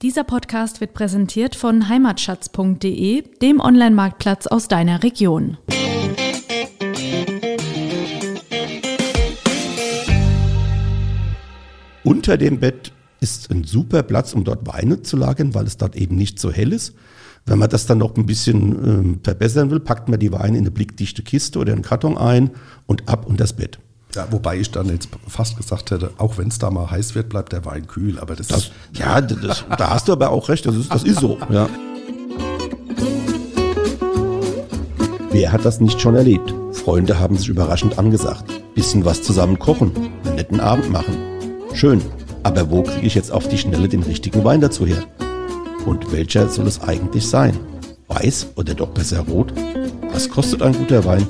Dieser Podcast wird präsentiert von heimatschatz.de, dem Online-Marktplatz aus deiner Region. Unter dem Bett ist ein super Platz, um dort Weine zu lagern, weil es dort eben nicht so hell ist. Wenn man das dann noch ein bisschen äh, verbessern will, packt man die Weine in eine blickdichte Kiste oder einen Karton ein und ab unter das Bett. Ja, wobei ich dann jetzt fast gesagt hätte, auch wenn es da mal heiß wird, bleibt der Wein kühl. Aber das, das ja, das, da hast du aber auch recht. Das ist, das ist so. Ja. Wer hat das nicht schon erlebt? Freunde haben sich überraschend angesagt. Bisschen was zusammen kochen, einen netten Abend machen. Schön. Aber wo kriege ich jetzt auf die Schnelle den richtigen Wein dazu her? Und welcher soll es eigentlich sein? Weiß oder doch besser rot? Was kostet ein guter Wein?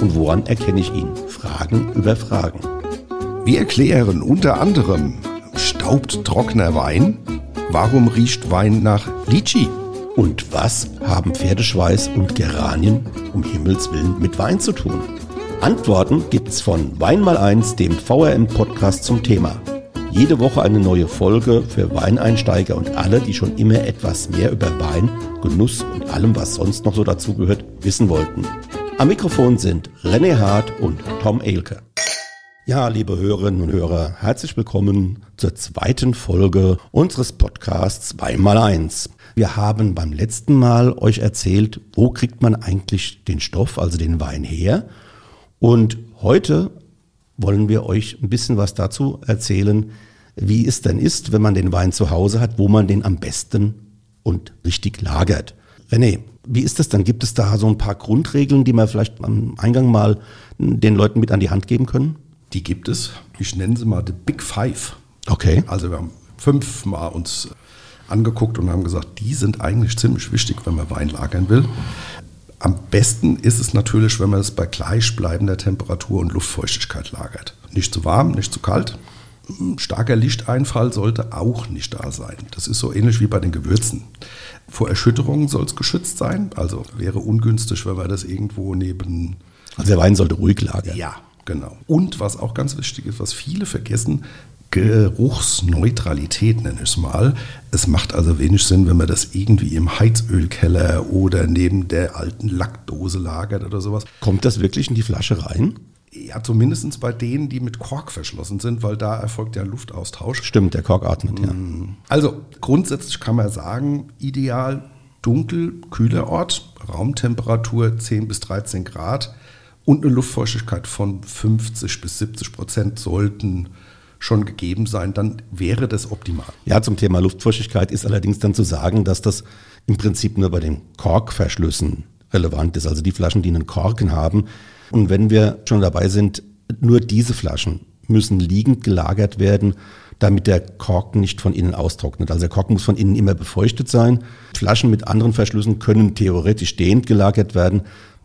Und woran erkenne ich ihn? Fragen über Fragen. Wir erklären unter anderem, staubt trockener Wein? Warum riecht Wein nach Litschi? Und was haben Pferdeschweiß und Geranien um Himmels Willen mit Wein zu tun? Antworten gibt's von Wein mal eins, dem VRM-Podcast zum Thema. Jede Woche eine neue Folge für Weineinsteiger und alle, die schon immer etwas mehr über Wein, Genuss und allem, was sonst noch so dazugehört, wissen wollten. Am Mikrofon sind René Hart und Tom Elke. Ja, liebe Hörerinnen und Hörer, herzlich willkommen zur zweiten Folge unseres Podcasts 2x1. Wir haben beim letzten Mal euch erzählt, wo kriegt man eigentlich den Stoff, also den Wein her. Und heute wollen wir euch ein bisschen was dazu erzählen, wie es denn ist, wenn man den Wein zu Hause hat, wo man den am besten und richtig lagert. René, wie ist das dann? Gibt es da so ein paar Grundregeln, die wir vielleicht am Eingang mal den Leuten mit an die Hand geben können? Die gibt es. Ich nenne sie mal die Big Five. Okay. Also wir haben fünfmal uns angeguckt und haben gesagt, die sind eigentlich ziemlich wichtig, wenn man Wein lagern will. Am besten ist es natürlich, wenn man es bei gleichbleibender Temperatur und Luftfeuchtigkeit lagert. Nicht zu warm, nicht zu kalt. Starker Lichteinfall sollte auch nicht da sein. Das ist so ähnlich wie bei den Gewürzen. Vor Erschütterungen soll es geschützt sein. Also wäre ungünstig, wenn wir das irgendwo neben. Also der Wein sollte ruhig lagern. Ja, genau. Und was auch ganz wichtig ist, was viele vergessen, Geruchsneutralität nenne ich es mal. Es macht also wenig Sinn, wenn man das irgendwie im Heizölkeller oder neben der alten Lackdose lagert oder sowas. Kommt das wirklich in die Flasche rein? Ja, zumindest bei denen, die mit Kork verschlossen sind, weil da erfolgt ja Luftaustausch. Stimmt, der Kork atmet, ja. Mm. Also grundsätzlich kann man sagen, ideal dunkel, kühler Ort, Raumtemperatur 10 bis 13 Grad und eine Luftfeuchtigkeit von 50 bis 70 Prozent sollten schon gegeben sein, dann wäre das optimal. Ja, zum Thema Luftfeuchtigkeit ist allerdings dann zu sagen, dass das im Prinzip nur bei den Korkverschlüssen relevant ist. Also die Flaschen, die einen Korken haben, und wenn wir schon dabei sind, nur diese Flaschen müssen liegend gelagert werden, damit der Korken nicht von innen austrocknet. Also der Korken muss von innen immer befeuchtet sein. Flaschen mit anderen Verschlüssen können theoretisch stehend gelagert werden.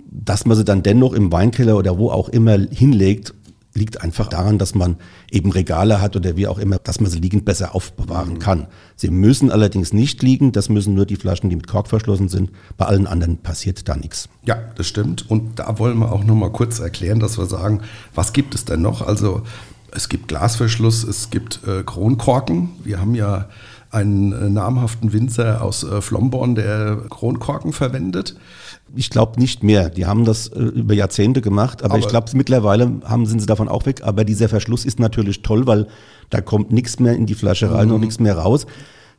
Dass man sie dann dennoch im Weinkeller oder wo auch immer hinlegt, liegt einfach daran, dass man eben Regale hat oder wie auch immer, dass man sie liegend besser aufbewahren kann. Sie müssen allerdings nicht liegen, das müssen nur die Flaschen, die mit Kork verschlossen sind. Bei allen anderen passiert da nichts. Ja, das stimmt. Und da wollen wir auch noch mal kurz erklären, dass wir sagen, was gibt es denn noch? Also es gibt Glasverschluss, es gibt äh, Kronkorken. Wir haben ja einen äh, namhaften Winzer aus äh, Flomborn, der Kronkorken verwendet. Ich glaube nicht mehr. Die haben das äh, über Jahrzehnte gemacht, aber, aber ich glaube mittlerweile haben, sind sie davon auch weg. Aber dieser Verschluss ist natürlich toll, weil da kommt nichts mehr in die Flasche rein mhm. und nichts mehr raus.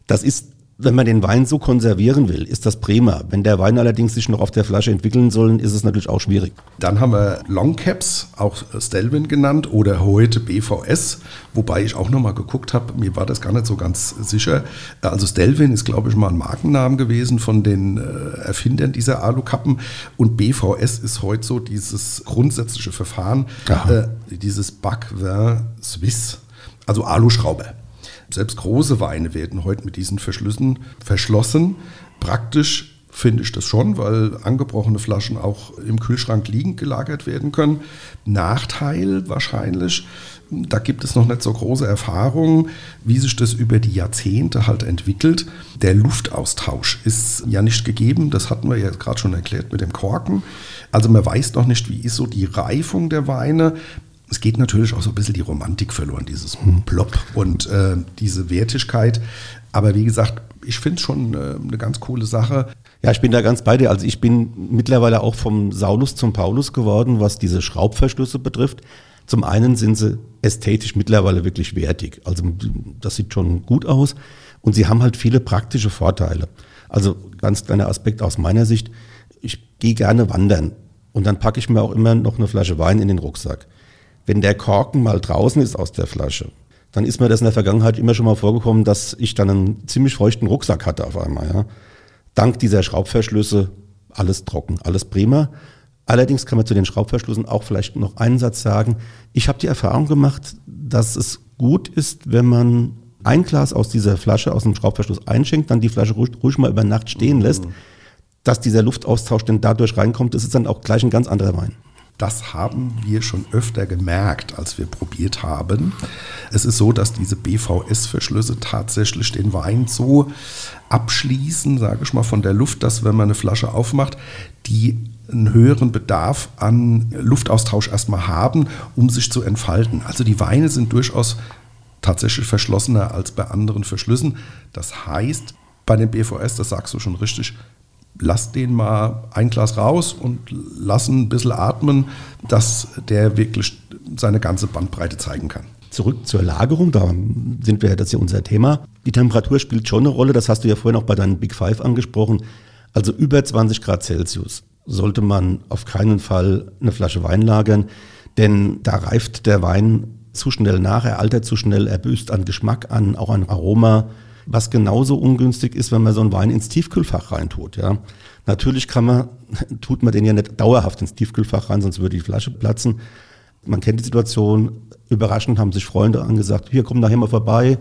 Das ist wenn man den Wein so konservieren will, ist das prima. Wenn der Wein allerdings sich noch auf der Flasche entwickeln soll, ist es natürlich auch schwierig. Dann haben wir Longcaps, auch Stelvin genannt, oder heute BVS, wobei ich auch nochmal geguckt habe, mir war das gar nicht so ganz sicher. Also Stelvin ist, glaube ich, mal ein Markennamen gewesen von den äh, Erfindern dieser Alukappen und BVS ist heute so dieses grundsätzliche Verfahren, äh, dieses Backvin Suisse, also Aluschrauber. Selbst große Weine werden heute mit diesen Verschlüssen verschlossen. Praktisch finde ich das schon, weil angebrochene Flaschen auch im Kühlschrank liegend gelagert werden können. Nachteil wahrscheinlich, da gibt es noch nicht so große Erfahrungen, wie sich das über die Jahrzehnte halt entwickelt. Der Luftaustausch ist ja nicht gegeben, das hatten wir ja gerade schon erklärt mit dem Korken. Also man weiß noch nicht, wie ist so die Reifung der Weine es geht natürlich auch so ein bisschen die Romantik verloren, dieses Plop und äh, diese Wertigkeit. Aber wie gesagt, ich finde es schon äh, eine ganz coole Sache. Ja, ich bin da ganz bei dir. Also ich bin mittlerweile auch vom Saulus zum Paulus geworden, was diese Schraubverschlüsse betrifft. Zum einen sind sie ästhetisch mittlerweile wirklich wertig. Also das sieht schon gut aus. Und sie haben halt viele praktische Vorteile. Also ganz kleiner Aspekt aus meiner Sicht. Ich gehe gerne wandern und dann packe ich mir auch immer noch eine Flasche Wein in den Rucksack. Wenn der Korken mal draußen ist aus der Flasche, dann ist mir das in der Vergangenheit immer schon mal vorgekommen, dass ich dann einen ziemlich feuchten Rucksack hatte auf einmal. Ja. Dank dieser Schraubverschlüsse alles trocken, alles prima. Allerdings kann man zu den Schraubverschlüssen auch vielleicht noch einen Satz sagen. Ich habe die Erfahrung gemacht, dass es gut ist, wenn man ein Glas aus dieser Flasche, aus dem Schraubverschluss einschenkt, dann die Flasche ruhig, ruhig mal über Nacht stehen lässt, dass dieser Luftaustausch denn dadurch reinkommt. Das ist dann auch gleich ein ganz anderer Wein. Das haben wir schon öfter gemerkt, als wir probiert haben. Es ist so, dass diese BVS-Verschlüsse tatsächlich den Wein so abschließen, sage ich mal, von der Luft, dass wenn man eine Flasche aufmacht, die einen höheren Bedarf an Luftaustausch erstmal haben, um sich zu entfalten. Also die Weine sind durchaus tatsächlich verschlossener als bei anderen Verschlüssen. Das heißt, bei den BVS, das sagst du schon richtig, lass den mal ein Glas raus und lass ein bisschen atmen, dass der wirklich seine ganze Bandbreite zeigen kann. Zurück zur Lagerung, da sind wir, das ist ja unser Thema. Die Temperatur spielt schon eine Rolle, das hast du ja vorhin auch bei deinen Big Five angesprochen. Also über 20 Grad Celsius sollte man auf keinen Fall eine Flasche Wein lagern, denn da reift der Wein zu schnell nach, er altert zu schnell, er büßt an Geschmack an, auch an Aroma was genauso ungünstig ist, wenn man so einen Wein ins Tiefkühlfach reintut. Ja. Natürlich kann man, tut man den ja nicht dauerhaft ins Tiefkühlfach rein, sonst würde die Flasche platzen. Man kennt die Situation. Überraschend haben sich Freunde angesagt, hier komm nachher mal vorbei.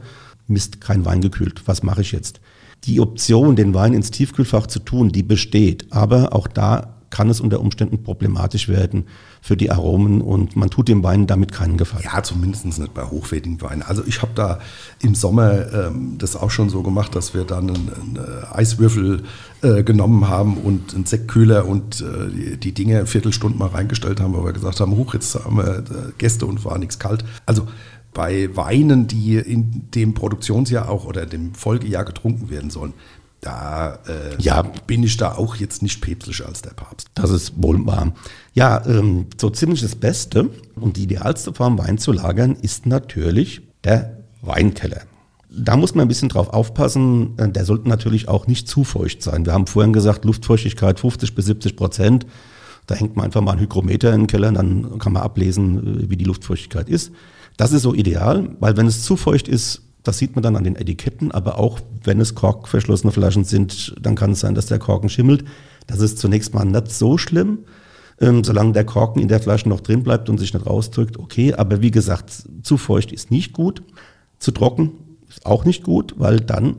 Mist, kein Wein gekühlt. Was mache ich jetzt? Die Option, den Wein ins Tiefkühlfach zu tun, die besteht. Aber auch da kann es unter Umständen problematisch werden für die Aromen und man tut dem Wein damit keinen Gefallen. Ja, zumindest nicht bei hochwertigen Weinen. Also ich habe da im Sommer ähm, das auch schon so gemacht, dass wir dann einen, einen äh, Eiswürfel äh, genommen haben und einen Sektkühler und äh, die, die Dinge eine Viertelstunde mal reingestellt haben, weil wir gesagt haben, hoch, jetzt haben wir äh, Gäste und war nichts kalt. Also bei Weinen, die in dem Produktionsjahr auch oder dem Folgejahr getrunken werden sollen, da äh, ja. bin ich da auch jetzt nicht päpstlicher als der Papst. Das ist wohl wahr. Ja, ähm, so ziemlich das Beste und die idealste Form, Wein zu lagern, ist natürlich der Weinkeller. Da muss man ein bisschen drauf aufpassen. Äh, der sollte natürlich auch nicht zu feucht sein. Wir haben vorhin gesagt, Luftfeuchtigkeit 50 bis 70 Prozent. Da hängt man einfach mal ein Hygrometer in den Keller, dann kann man ablesen, äh, wie die Luftfeuchtigkeit ist. Das ist so ideal, weil wenn es zu feucht ist, das sieht man dann an den Etiketten, aber auch wenn es korkverschlossene Flaschen sind, dann kann es sein, dass der Korken schimmelt. Das ist zunächst mal nicht so schlimm, ähm, solange der Korken in der Flasche noch drin bleibt und sich nicht rausdrückt, okay. Aber wie gesagt, zu feucht ist nicht gut, zu trocken ist auch nicht gut, weil dann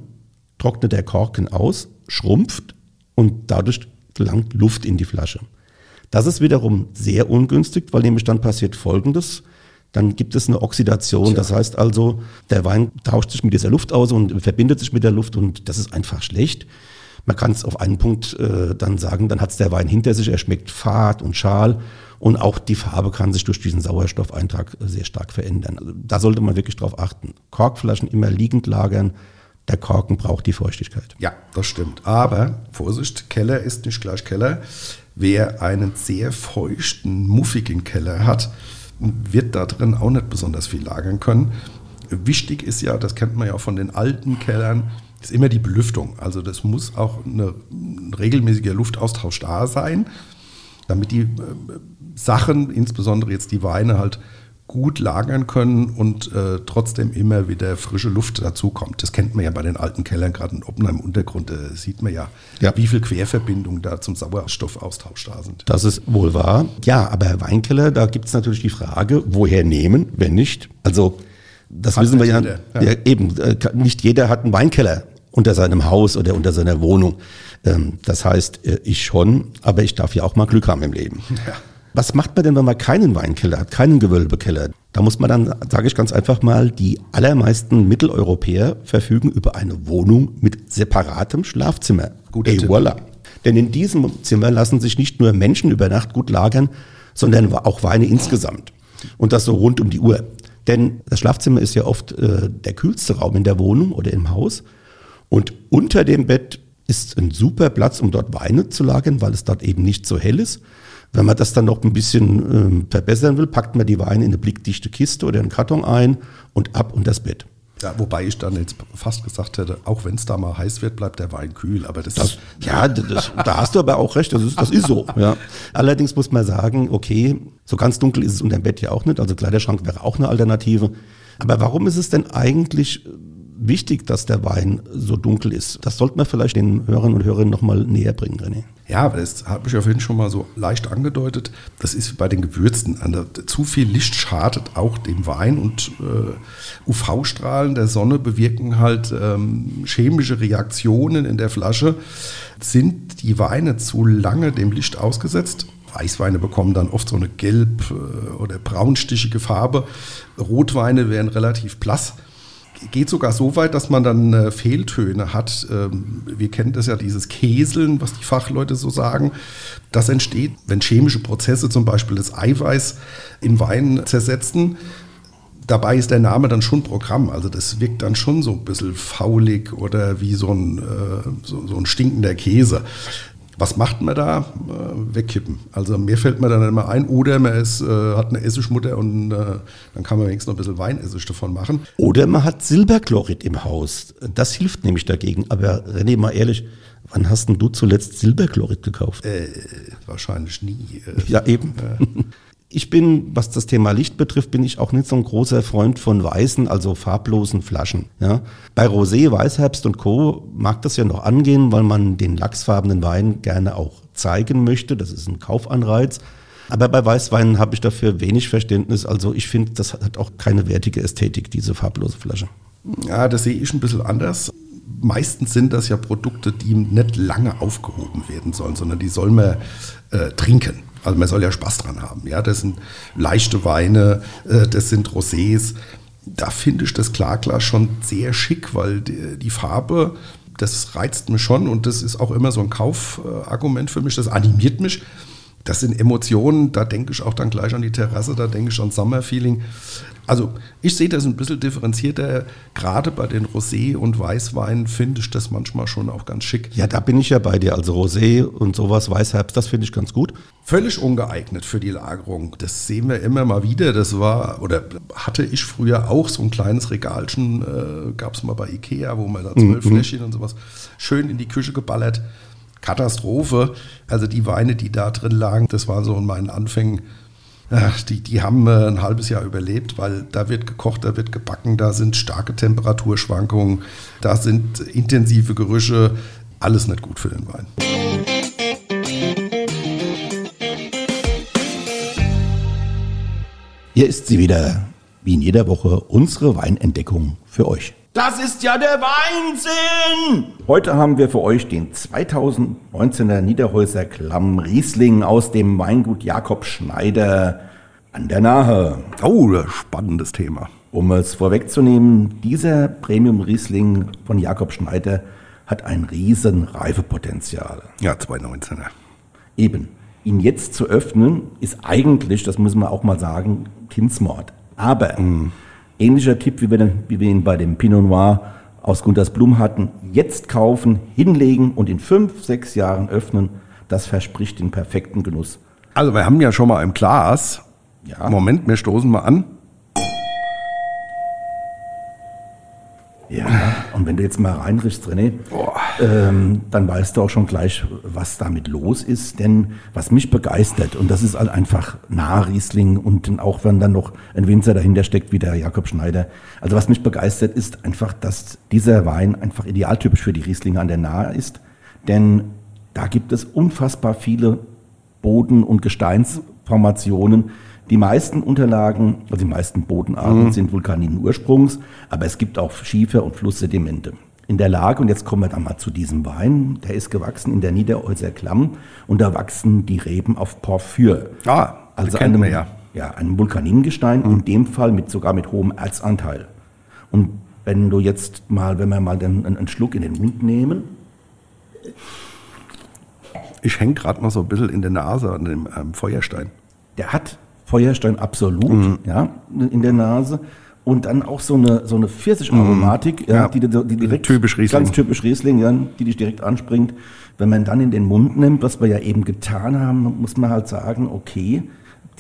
trocknet der Korken aus, schrumpft und dadurch gelangt Luft in die Flasche. Das ist wiederum sehr ungünstig, weil nämlich dann passiert Folgendes dann gibt es eine Oxidation. Tja. Das heißt also, der Wein tauscht sich mit dieser Luft aus und verbindet sich mit der Luft und das ist einfach schlecht. Man kann es auf einen Punkt äh, dann sagen, dann hat es der Wein hinter sich, er schmeckt fad und schal und auch die Farbe kann sich durch diesen Sauerstoffeintrag sehr stark verändern. Also da sollte man wirklich drauf achten. Korkflaschen immer liegend lagern. Der Korken braucht die Feuchtigkeit. Ja, das stimmt. Aber Vorsicht, Keller ist nicht gleich Keller. Wer einen sehr feuchten, muffigen Keller hat, wird da drin auch nicht besonders viel lagern können. Wichtig ist ja, das kennt man ja auch von den alten Kellern, ist immer die Belüftung. Also das muss auch eine, ein regelmäßiger Luftaustausch da sein, damit die äh, Sachen, insbesondere jetzt die Weine, halt gut lagern können und äh, trotzdem immer wieder frische Luft dazukommt. Das kennt man ja bei den alten Kellern, gerade in Oppenheim im Untergrund, äh, sieht man ja, ja, wie viel Querverbindungen da zum Sauerstoffaustausch da sind. Das ist wohl wahr. Ja, aber Weinkeller, da gibt es natürlich die Frage, woher nehmen, wenn nicht? Also das hat wissen wir ja, ja. ja eben, äh, nicht jeder hat einen Weinkeller unter seinem Haus oder unter seiner Wohnung. Ähm, das heißt, äh, ich schon, aber ich darf ja auch mal Glück haben im Leben. Ja. Was macht man denn, wenn man keinen Weinkeller hat, keinen Gewölbekeller? Da muss man dann, sage ich ganz einfach mal, die allermeisten Mitteleuropäer verfügen über eine Wohnung mit separatem Schlafzimmer. Guter Et voilà. Denn in diesem Zimmer lassen sich nicht nur Menschen über Nacht gut lagern, sondern auch Weine insgesamt. Und das so rund um die Uhr. Denn das Schlafzimmer ist ja oft äh, der kühlste Raum in der Wohnung oder im Haus. Und unter dem Bett ist ein super Platz, um dort Weine zu lagern, weil es dort eben nicht so hell ist. Wenn man das dann noch ein bisschen ähm, verbessern will, packt man die Weine in eine blickdichte Kiste oder einen Karton ein und ab unter das Bett. Ja, wobei ich dann jetzt fast gesagt hätte, auch wenn es da mal heiß wird, bleibt der Wein kühl. Aber das, das ja, das, da hast du aber auch recht. Das ist, das ist so. Ja. Allerdings muss man sagen, okay, so ganz dunkel ist es unter dem Bett ja auch nicht. Also Kleiderschrank wäre auch eine Alternative. Aber warum ist es denn eigentlich wichtig, dass der Wein so dunkel ist. Das sollte man vielleicht den Hörern und Hörerinnen nochmal näher bringen, René. Ja, das habe ich ja vorhin schon mal so leicht angedeutet. Das ist bei den Gewürzen. Zu viel Licht schadet auch dem Wein und äh, UV-Strahlen der Sonne bewirken halt ähm, chemische Reaktionen in der Flasche. Sind die Weine zu lange dem Licht ausgesetzt, Weißweine bekommen dann oft so eine gelb- äh, oder braunstichige Farbe. Rotweine werden relativ blass geht sogar so weit, dass man dann äh, Fehltöne hat. Ähm, wir kennen das ja, dieses Käseln, was die Fachleute so sagen. Das entsteht, wenn chemische Prozesse zum Beispiel das Eiweiß in Wein zersetzen. Dabei ist der Name dann schon Programm. Also das wirkt dann schon so ein bisschen faulig oder wie so ein, äh, so, so ein stinkender Käse. Was macht man da? Äh, wegkippen. Also mir fällt mir dann immer ein, oder man ist, äh, hat eine Essigmutter und äh, dann kann man wenigstens noch ein bisschen Weinessig davon machen. Oder man hat Silberchlorid im Haus. Das hilft nämlich dagegen. Aber René, mal ehrlich, wann hast denn du zuletzt Silberchlorid gekauft? Äh, wahrscheinlich nie. ja, eben. Ich bin, was das Thema Licht betrifft, bin ich auch nicht so ein großer Freund von weißen, also farblosen Flaschen. Ja. Bei Rosé, Weißherbst und Co. mag das ja noch angehen, weil man den lachsfarbenen Wein gerne auch zeigen möchte. Das ist ein Kaufanreiz. Aber bei Weißweinen habe ich dafür wenig Verständnis. Also ich finde, das hat auch keine wertige Ästhetik, diese farblose Flasche. Ja, das sehe ich ein bisschen anders. Meistens sind das ja Produkte, die nicht lange aufgehoben werden sollen, sondern die soll man äh, trinken. Also man soll ja Spaß dran haben. Ja, das sind leichte Weine, äh, das sind Rosés. Da finde ich das Klarglas schon sehr schick, weil die, die Farbe, das reizt mich schon und das ist auch immer so ein Kaufargument für mich. Das animiert mich. Das sind Emotionen, da denke ich auch dann gleich an die Terrasse, da denke ich an Summerfeeling. Also ich sehe das ein bisschen differenzierter. Gerade bei den Rosé- und Weißweinen finde ich das manchmal schon auch ganz schick. Ja, da bin ich ja bei dir. Also Rosé und sowas, Weißherbst, das finde ich ganz gut. Völlig ungeeignet für die Lagerung. Das sehen wir immer mal wieder. Das war, oder hatte ich früher auch so ein kleines Regalchen, äh, gab es mal bei Ikea, wo man da zwölf mhm. Fläschchen und sowas schön in die Küche geballert. Katastrophe. Also die Weine, die da drin lagen, das war so in meinen Anfängen die, die haben äh, ein halbes Jahr überlebt, weil da wird gekocht, da wird gebacken, da sind starke Temperaturschwankungen, da sind intensive Gerüche, alles nicht gut für den Wein. Hier ist sie wieder, wie in jeder Woche, unsere Weinentdeckung für euch. Das ist ja der Weinsinn! Heute haben wir für euch den 2019er Niederhäuser Klamm Riesling aus dem Weingut Jakob Schneider an der Nahe. Oh, spannendes Thema. Um es vorwegzunehmen, dieser Premium Riesling von Jakob Schneider hat ein riesen Reifepotenzial. Ja, 2019er. Eben. Ihn jetzt zu öffnen, ist eigentlich, das muss man auch mal sagen, Kindsmord. Aber mm Ähnlicher Tipp, wie wir, wie wir ihn bei dem Pinot Noir aus Guntersblum hatten. Jetzt kaufen, hinlegen und in fünf, sechs Jahren öffnen. Das verspricht den perfekten Genuss. Also wir haben ja schon mal im Glas. Ja. Moment, wir stoßen mal an. Ja, und wenn du jetzt mal reinrichst, René, ähm, dann weißt du auch schon gleich, was damit los ist. Denn was mich begeistert, und das ist halt einfach Nahriesling und auch wenn dann noch ein Winzer dahinter steckt, wie der Jakob Schneider. Also was mich begeistert, ist einfach, dass dieser Wein einfach idealtypisch für die Rieslinge an der Nahe ist. Denn da gibt es unfassbar viele Boden- und Gesteinsformationen, die meisten Unterlagen, also die meisten Bodenarten mhm. sind vulkaninen Ursprungs, aber es gibt auch Schiefer- und Flusssedimente. In der Lage, und jetzt kommen wir dann mal zu diesem Wein, der ist gewachsen in der Niederäuser Klamm und da wachsen die Reben auf Porphyr. Ah, also kennen wir ja. Ja, einem Vulkaningestein, mhm. in dem Fall mit, sogar mit hohem Erzanteil. Und wenn du jetzt mal, wenn wir mal den, einen Schluck in den Mund nehmen. Ich hänge gerade mal so ein bisschen in der Nase an dem ähm, Feuerstein. Der hat Feuerstein absolut, mhm. ja, in der Nase. Und dann auch so eine, so eine Pfirsicharomatik, ja, Ja. die, die, direkt, Typisch Riesling. ganz typisch Riesling, ja, die dich direkt anspringt. Wenn man dann in den Mund nimmt, was wir ja eben getan haben, muss man halt sagen, okay,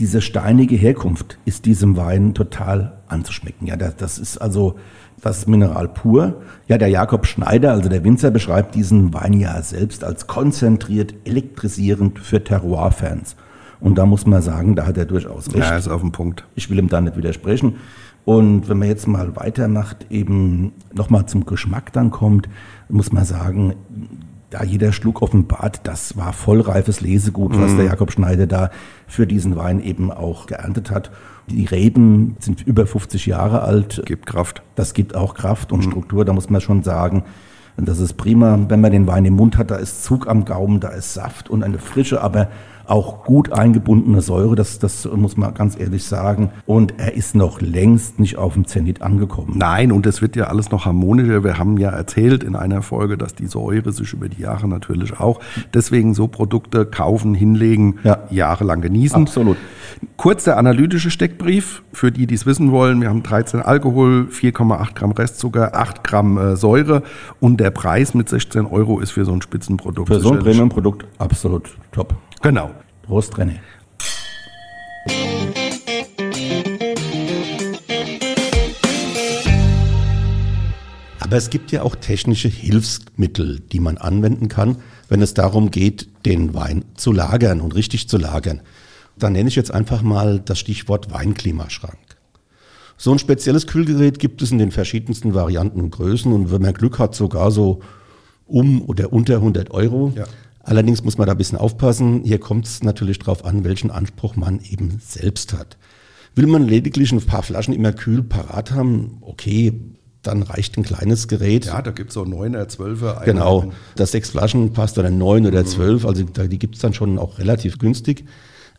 diese steinige Herkunft ist diesem Wein total anzuschmecken. Ja, das, das ist also das Mineral pur. Ja, der Jakob Schneider, also der Winzer, beschreibt diesen Wein ja selbst als konzentriert, elektrisierend für Terroir-Fans. Und da muss man sagen, da hat er durchaus recht. Ja, ist auf dem Punkt. Ich will ihm da nicht widersprechen. Und wenn man jetzt mal weitermacht, eben nochmal zum Geschmack dann kommt, muss man sagen, da jeder Schluck offenbart, das war vollreifes Lesegut, was der Jakob Schneider da für diesen Wein eben auch geerntet hat. Die Reben sind über 50 Jahre alt. Gibt Kraft. Das gibt auch Kraft und Struktur, da muss man schon sagen. Und das ist prima, wenn man den Wein im Mund hat, da ist Zug am Gaumen, da ist Saft und eine frische, aber auch gut eingebundene Säure, das, das muss man ganz ehrlich sagen. Und er ist noch längst nicht auf dem Zenit angekommen. Nein, und es wird ja alles noch harmonischer. Wir haben ja erzählt in einer Folge, dass die Säure sich über die Jahre natürlich auch deswegen so Produkte kaufen, hinlegen, Ja. jahrelang genießen. Absolut. Kurz der analytische Steckbrief für die, die es wissen wollen. Wir haben 13 Alkohol, 4,8 Gramm Restzucker, 8 Gramm äh, Säure und der Preis mit 16 Euro ist für so ein Spitzenprodukt. Für so ein Premium-Produkt absolut top. Genau. Prost, René. Aber es gibt ja auch technische Hilfsmittel, die man anwenden kann, wenn es darum geht, den Wein zu lagern und richtig zu lagern. Da nenne ich jetzt einfach mal das Stichwort Weinklimaschrank. So ein spezielles Kühlgerät gibt es in den verschiedensten Varianten und Größen und wenn man Glück hat, sogar so um oder unter 100 Euro. Ja. Allerdings muss man da ein bisschen aufpassen. Hier kommt es natürlich darauf an, welchen Anspruch man eben selbst hat. Will man lediglich ein paar Flaschen immer kühl parat haben, okay, dann reicht ein kleines Gerät. Ja, da gibt es so 9er, 12er. Genau, das sechs Flaschen passt oder neun oder zwölf, also die gibt's dann schon auch relativ günstig.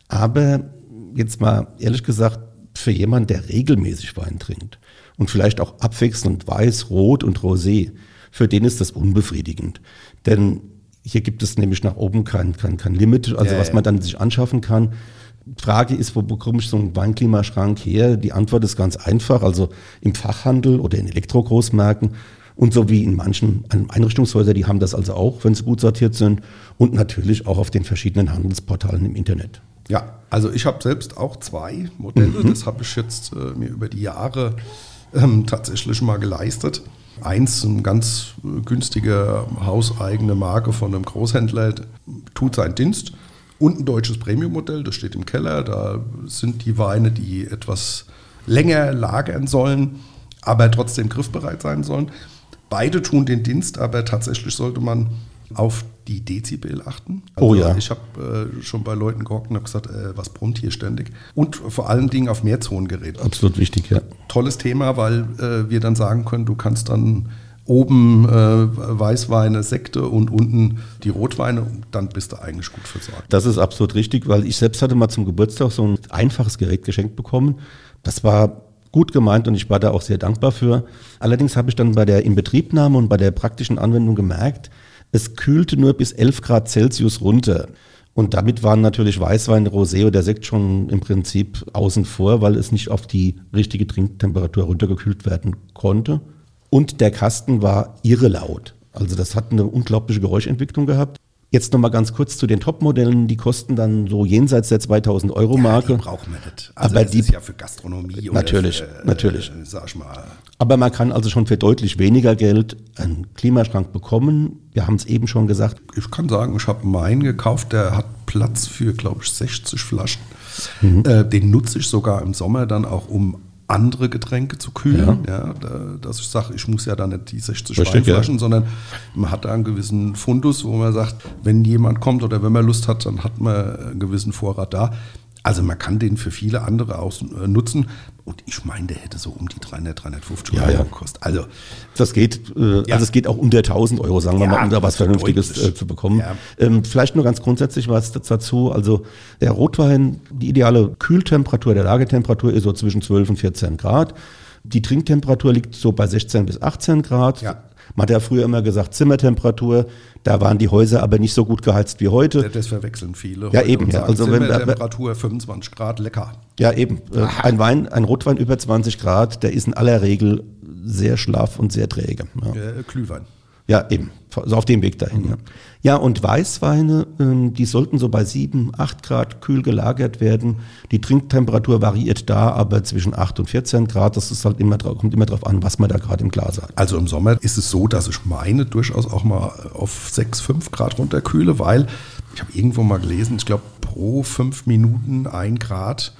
Aber jetzt mal ehrlich gesagt, für jemanden, der regelmäßig Wein trinkt und vielleicht auch abwechselnd weiß, rot und rosé, für den ist das unbefriedigend. Denn hier gibt es nämlich nach oben kein, kein, kein Limit, also Ja, was man dann sich anschaffen kann. Frage ist, wo bekomme ich so einen Weinklimaschrank her? Die Antwort ist ganz einfach, also im Fachhandel oder in Elektrogroßmärkten und so wie in manchen Einrichtungshäusern, die haben das also auch, wenn sie gut sortiert sind und natürlich auch auf den verschiedenen Handelsportalen im Internet. Ja, also ich habe selbst auch zwei Modelle. Das habe ich jetzt äh, mir über die Jahre ähm, tatsächlich mal geleistet. Eins, eine ganz äh, günstige hauseigene Marke von einem Großhändler, tut seinen Dienst. Und ein deutsches Premium-Modell, das steht im Keller. Da sind die Weine, die etwas länger lagern sollen, aber trotzdem griffbereit sein sollen. Beide tun den Dienst, aber tatsächlich sollte man auf die Dezibel achten. Oh ja. Ich habe äh, schon bei Leuten gehockt und habe gesagt, äh, was brummt hier ständig? Und vor allen Dingen auf Mehrzonengeräte. Absolut wichtig, ja. Tolles Thema, weil äh, wir dann sagen können, du kannst dann oben äh, Weißweine, Sekte und unten die Rotweine und dann bist du eigentlich gut versorgt. Das ist absolut richtig, weil ich selbst hatte mal zum Geburtstag so ein einfaches Gerät geschenkt bekommen. Das war gut gemeint und ich war da auch sehr dankbar für. Allerdings habe ich dann bei der Inbetriebnahme und bei der praktischen Anwendung gemerkt, es kühlte nur bis 11 Grad Celsius runter. Und damit waren natürlich Weißwein, Rosé oder Sekt schon im Prinzip außen vor, weil es nicht auf die richtige Trinktemperatur runtergekühlt werden konnte. Und der Kasten war irre laut. Also das hat eine unglaubliche Geräuschentwicklung gehabt. Jetzt nochmal ganz kurz zu den Top-Modellen. Die kosten dann so jenseits der 2000 Euro Marke. die braucht man nicht. Also Aber das die- ist ja für Gastronomie Natürlich, oder für, natürlich. Äh, sag ich mal, Aber man kann also schon für deutlich weniger Geld einen Klimaschrank bekommen. Wir haben es eben schon gesagt. ich kann sagen, ich habe meinen gekauft, der hat Platz für, glaube ich, 60 Flaschen. Mhm. Äh, den nutze ich sogar im Sommer dann auch, um andere Getränke zu kühlen. Ja. da, dass ich sage, ich muss ja dann nicht die 60 Richtig, Weinflaschen, sondern man hat da einen gewissen Fundus, wo man sagt, wenn jemand kommt oder wenn man Lust hat, dann hat man einen gewissen Vorrat da. Also man kann den für viele andere auch nutzen. Und ich meine, der hätte so um die 300, 350 Ja, Euro ja. gekostet. Also Das geht, äh, Ja. also es geht auch unter 1000 Euro, sagen wir mal, um da was Vernünftiges äh, zu bekommen. Ähm, vielleicht nur ganz grundsätzlich was dazu. Also der Rotwein, die ideale Kühltemperatur, der Lagertemperatur ist so zwischen 12 und 14 Grad. Die Trinktemperatur liegt so bei 16 bis 18 Grad. Ja. Man hat ja früher immer gesagt, Zimmertemperatur, da waren die Häuser aber nicht so gut geheizt wie heute. Das verwechseln viele. Ja, eben, ja. Also wenn- Zimmertemperatur 25 Grad, lecker. Ja, eben. Äh, Ein Wein, ein Rotwein über 20 Grad, der ist in aller Regel sehr schlaff und sehr träge. Ja. Äh, Glühwein. Ja, eben. So auf dem Weg dahin, ja. Ja, und Weißweine, ähm, die sollten so bei 7, 8 Grad kühl gelagert werden. Die Trinktemperatur variiert da aber zwischen 8 und 14 Grad. Das ist halt immer, kommt immer drauf an, was man da gerade im Glas hat. Also im Sommer ist es so, dass ich meine durchaus auch mal auf 6, 5 Grad runterkühle, weil ich habe irgendwo mal gelesen, ich glaube pro 5 Minuten 1 Grad.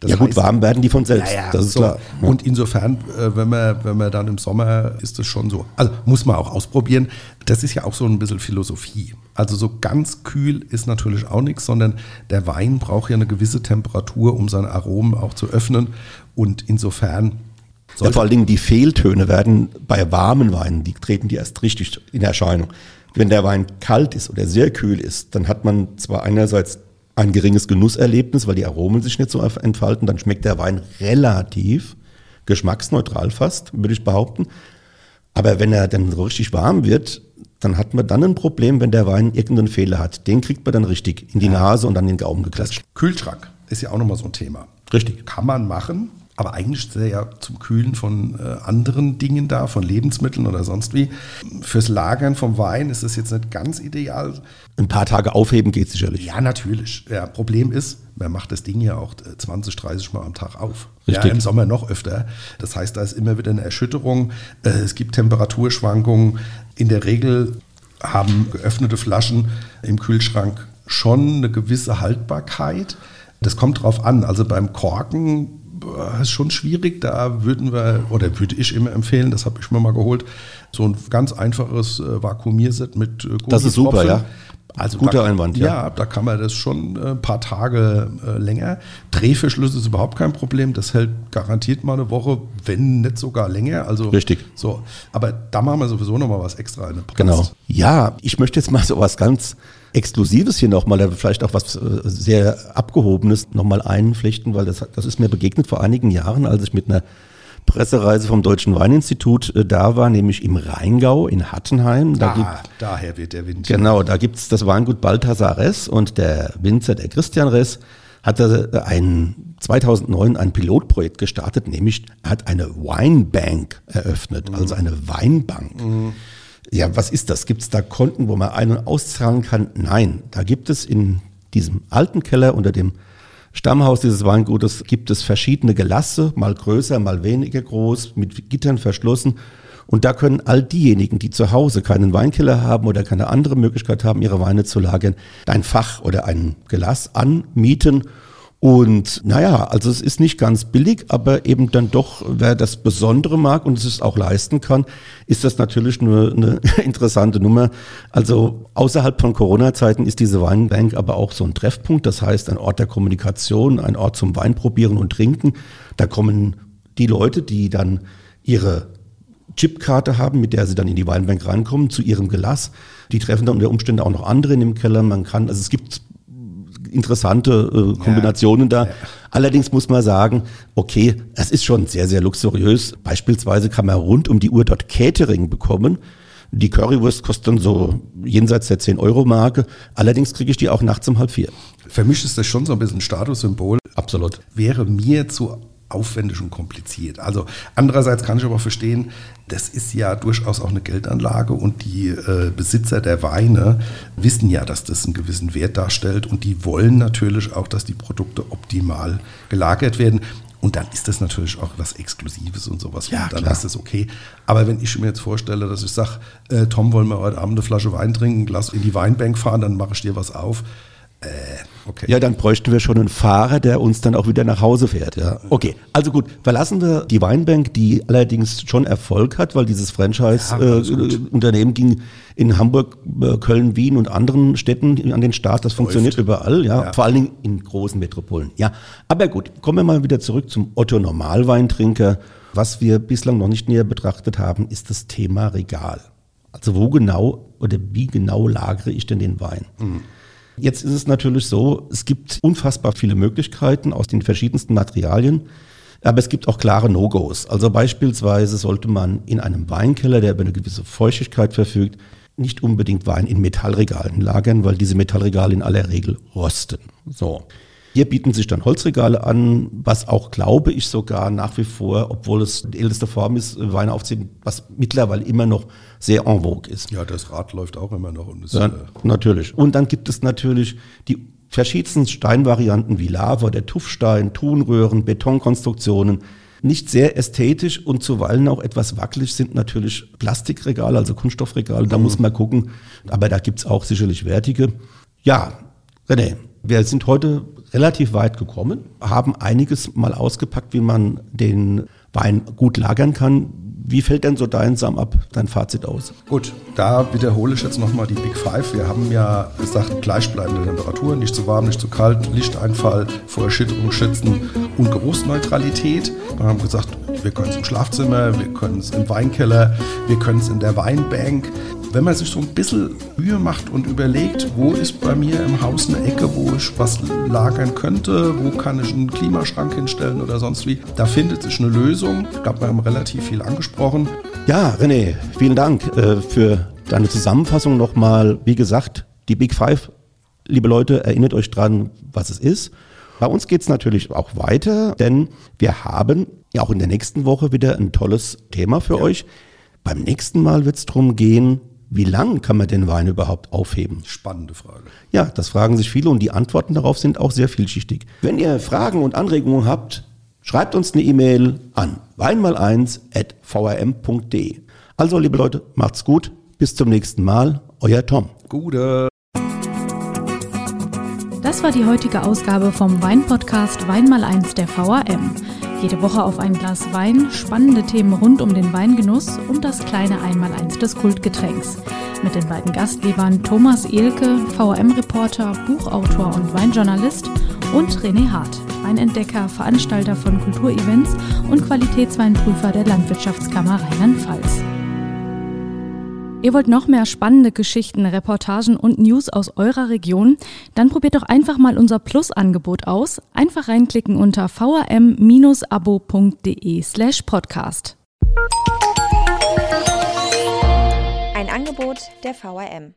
Das ja gut, heißt- warm werden die von selbst, Ja, ja, das ist so. klar. Ja. Und insofern, äh, wenn man, wenn man dann im Sommer ist es schon so. Also muss man auch ausprobieren. Das ist ja auch so ein bisschen Philosophie. Also so ganz kühl ist natürlich auch nichts, sondern der Wein braucht ja eine gewisse Temperatur, um seine Aromen auch zu öffnen. Und insofern Ja, vor allen Dingen die Fehltöne werden bei warmen Weinen, die treten die erst richtig in Erscheinung. Wenn der Wein kalt ist oder sehr kühl ist, dann hat man zwar einerseits ein geringes Genusserlebnis, weil die Aromen sich nicht so entfalten, dann schmeckt der Wein relativ geschmacksneutral fast, würde ich behaupten. Aber wenn er dann so richtig warm wird, dann hat man dann ein Problem, wenn der Wein irgendeinen Fehler hat. Den kriegt man dann richtig in die Nase und dann in den Gaumen geklatscht. Kühlschrank ist ja auch nochmal so ein Thema. Richtig. Kann man machen, aber eigentlich ist er ja zum Kühlen von äh, anderen Dingen da, von Lebensmitteln oder sonst wie. Fürs Lagern vom Wein ist das jetzt nicht ganz ideal. Ein paar Tage aufheben geht sicherlich. Ja, natürlich. Ja, Problem ist, man macht das Ding ja auch äh, 20, 30 Mal am Tag auf. Richtig. Ja, im Sommer noch öfter. Das heißt, da ist immer wieder eine Erschütterung. Äh, Es gibt Temperaturschwankungen. In der Regel haben geöffnete Flaschen im Kühlschrank schon eine gewisse Haltbarkeit. Das kommt drauf an. Also beim Korken äh, ist schon schwierig. Da würden wir, oder würde ich immer empfehlen, das habe ich mir mal geholt, so ein ganz einfaches äh, Vakuumierset mit äh, Das ist super, ja. Also Guter da, Einwand, ja. ja. da kann man das schon äh, ein paar Tage äh, länger. Drehverschluss ist überhaupt kein Problem. Das hält garantiert mal eine Woche, wenn nicht sogar länger. Also Richtig. So, aber da machen wir sowieso noch mal was extra in den Podcast. Genau. Ja, ich möchte jetzt mal so was ganz Exklusives hier nochmal, vielleicht auch was äh, sehr Abgehobenes nochmal einflechten, weil das, das ist mir begegnet vor einigen Jahren, als ich mit einer Pressereise vom Deutschen Weininstitut äh, da war, nämlich im Rheingau in Hattenheim. Da gibt, Ah, daher wird der Wind. Genau, da gibt's das Weingut Balthasar Ress und der Winzer, der Christian Ress, hat da ein, 2009 ein Pilotprojekt gestartet, nämlich er hat eine Winebank eröffnet, also eine Weinbank. Ja, was ist das? Gibt's da Konten, wo man ein- und auszahlen kann? Nein, da gibt es in diesem alten Keller unter dem Stammhaus dieses Weingutes gibt es verschiedene Gelasse, mal größer, mal weniger groß, mit Gittern verschlossen. Und da können all diejenigen, die zu Hause keinen Weinkeller haben oder keine andere Möglichkeit haben, ihre Weine zu lagern, ein Fach oder ein Glas anmieten. Und naja, also es ist nicht ganz billig, aber eben dann doch, wer das Besondere mag und es auch leisten kann, ist das natürlich eine, eine interessante Nummer. Also außerhalb von Corona-Zeiten ist diese Weinbank aber auch so ein Treffpunkt, das heißt ein Ort der Kommunikation, ein Ort zum Weinprobieren und Trinken. Da kommen die Leute, die dann ihre Chipkarte haben, mit der sie dann in die Weinbank reinkommen, zu ihrem Glas. Die treffen dann unter Umständen auch noch andere in dem Keller. Man kann, also es gibt interessante äh, Kombinationen da. Allerdings muss man sagen, okay, es ist schon sehr, sehr luxuriös. Beispielsweise kann man rund um die Uhr dort Catering bekommen. Die Currywurst kostet dann so jenseits der 10-Euro-Marke. Allerdings kriege ich die auch nachts um halb vier. Für mich ist das schon so ein bisschen Statussymbol. Absolut. Wäre mir zu aufwendig und kompliziert. Also andererseits kann ich aber verstehen, das ist ja durchaus auch eine Geldanlage und die äh, Besitzer der Weine wissen ja, dass das einen gewissen Wert darstellt und die wollen natürlich auch, dass die Produkte optimal gelagert werden. Und dann ist das natürlich auch was Exklusives und sowas. Ja, und dann klar. ist das okay. Aber wenn ich mir jetzt vorstelle, dass ich sage, äh, Tom, wollen wir heute Abend eine Flasche Wein trinken, lass in die Weinbank fahren, dann mache ich dir was auf. Äh, okay. Ja, dann bräuchten wir schon einen Fahrer, der uns dann auch wieder nach Hause fährt. Ja. Okay, also gut, verlassen wir die Weinbank, die allerdings schon Erfolg hat, weil dieses Ja, alles Franchise-Unternehmen ging in Hamburg, äh, Köln, Wien und anderen Städten an den Start. Das funktioniert überall, ja, Ja. vor allen Dingen in großen Metropolen. Ja, aber gut, kommen wir mal wieder zurück zum Otto Normalweintrinker. Was wir bislang noch nicht näher betrachtet haben, ist das Thema Regal. Also wo genau oder wie genau lagere ich denn den Wein? Jetzt ist es natürlich so, es gibt unfassbar viele Möglichkeiten aus den verschiedensten Materialien. Aber es gibt auch klare No-Gos. Also beispielsweise sollte man in einem Weinkeller, der über eine gewisse Feuchtigkeit verfügt, nicht unbedingt Wein in Metallregalen lagern, weil diese Metallregale in aller Regel rosten. So. Hier bieten sich dann Holzregale an, was auch, glaube ich, sogar nach wie vor, obwohl es die älteste Form ist, Weine aufziehen, was mittlerweile immer noch sehr en vogue ist. Ja, das Rad läuft auch immer noch. Und ist, ja, äh natürlich. Und dann gibt es natürlich die verschiedensten Steinvarianten wie Lava, der Tuffstein, Thunröhren, Betonkonstruktionen. Nicht sehr ästhetisch und zuweilen auch etwas wackelig sind natürlich Plastikregale, also Kunststoffregale. Da mhm. muss man gucken. Aber da gibt's auch sicherlich wertige. Ja, René, wir sind heute relativ weit gekommen, haben einiges mal ausgepackt, wie man den Wein gut lagern kann. Wie fällt denn so dein Sum ab, dein Fazit aus? Gut, da wiederhole ich jetzt nochmal die Big Five. Wir haben ja gesagt, gleichbleibende Temperaturen, nicht zu warm, nicht zu kalt, Lichteinfall vor Erschütterung schützen und Geruchsneutralität. Wir haben gesagt, wir können es im Schlafzimmer, wir können es im Weinkeller, wir können es in der Weinbank wenn man sich so ein bisschen Mühe macht und überlegt, wo ist bei mir im Haus eine Ecke, wo ich was lagern könnte, wo kann ich einen Klimaschrank hinstellen oder sonst wie, da findet sich eine Lösung. Ich glaube, wir haben relativ viel angesprochen. Ja, René, vielen Dank äh, für deine Zusammenfassung nochmal. Wie gesagt, die Big Five, liebe Leute, erinnert euch dran, was es ist. Bei uns geht es natürlich auch weiter, denn wir haben ja auch in der nächsten Woche wieder ein tolles Thema für ja. euch. Beim nächsten Mal wird es darum gehen, wie lang kann man den Wein überhaupt aufheben? Spannende Frage. Ja, das fragen sich viele und die Antworten darauf sind auch sehr vielschichtig. Wenn ihr Fragen und Anregungen habt, schreibt uns eine E-Mail an weinmal1.vrm.de. Also, liebe Leute, macht's gut. Bis zum nächsten Mal. Euer Tom. Gute. Das war die heutige Ausgabe vom Weinpodcast Weinmal1 der VRM. Jede Woche auf ein Glas Wein, spannende Themen rund um den Weingenuss und das kleine Einmaleins des Kultgetränks. Mit den beiden Gastgebern Thomas Ehlke, VRM-Reporter, Buchautor und Weinjournalist und René Hart, Weinentdecker, Veranstalter von Kulturevents und Qualitätsweinprüfer der Landwirtschaftskammer Rheinland-Pfalz. Ihr wollt noch mehr spannende Geschichten, Reportagen und News aus eurer Region? Dann probiert doch einfach mal unser Plus-Angebot aus. Einfach reinklicken unter vrm-abo.de slash podcast. Ein Angebot der VRM.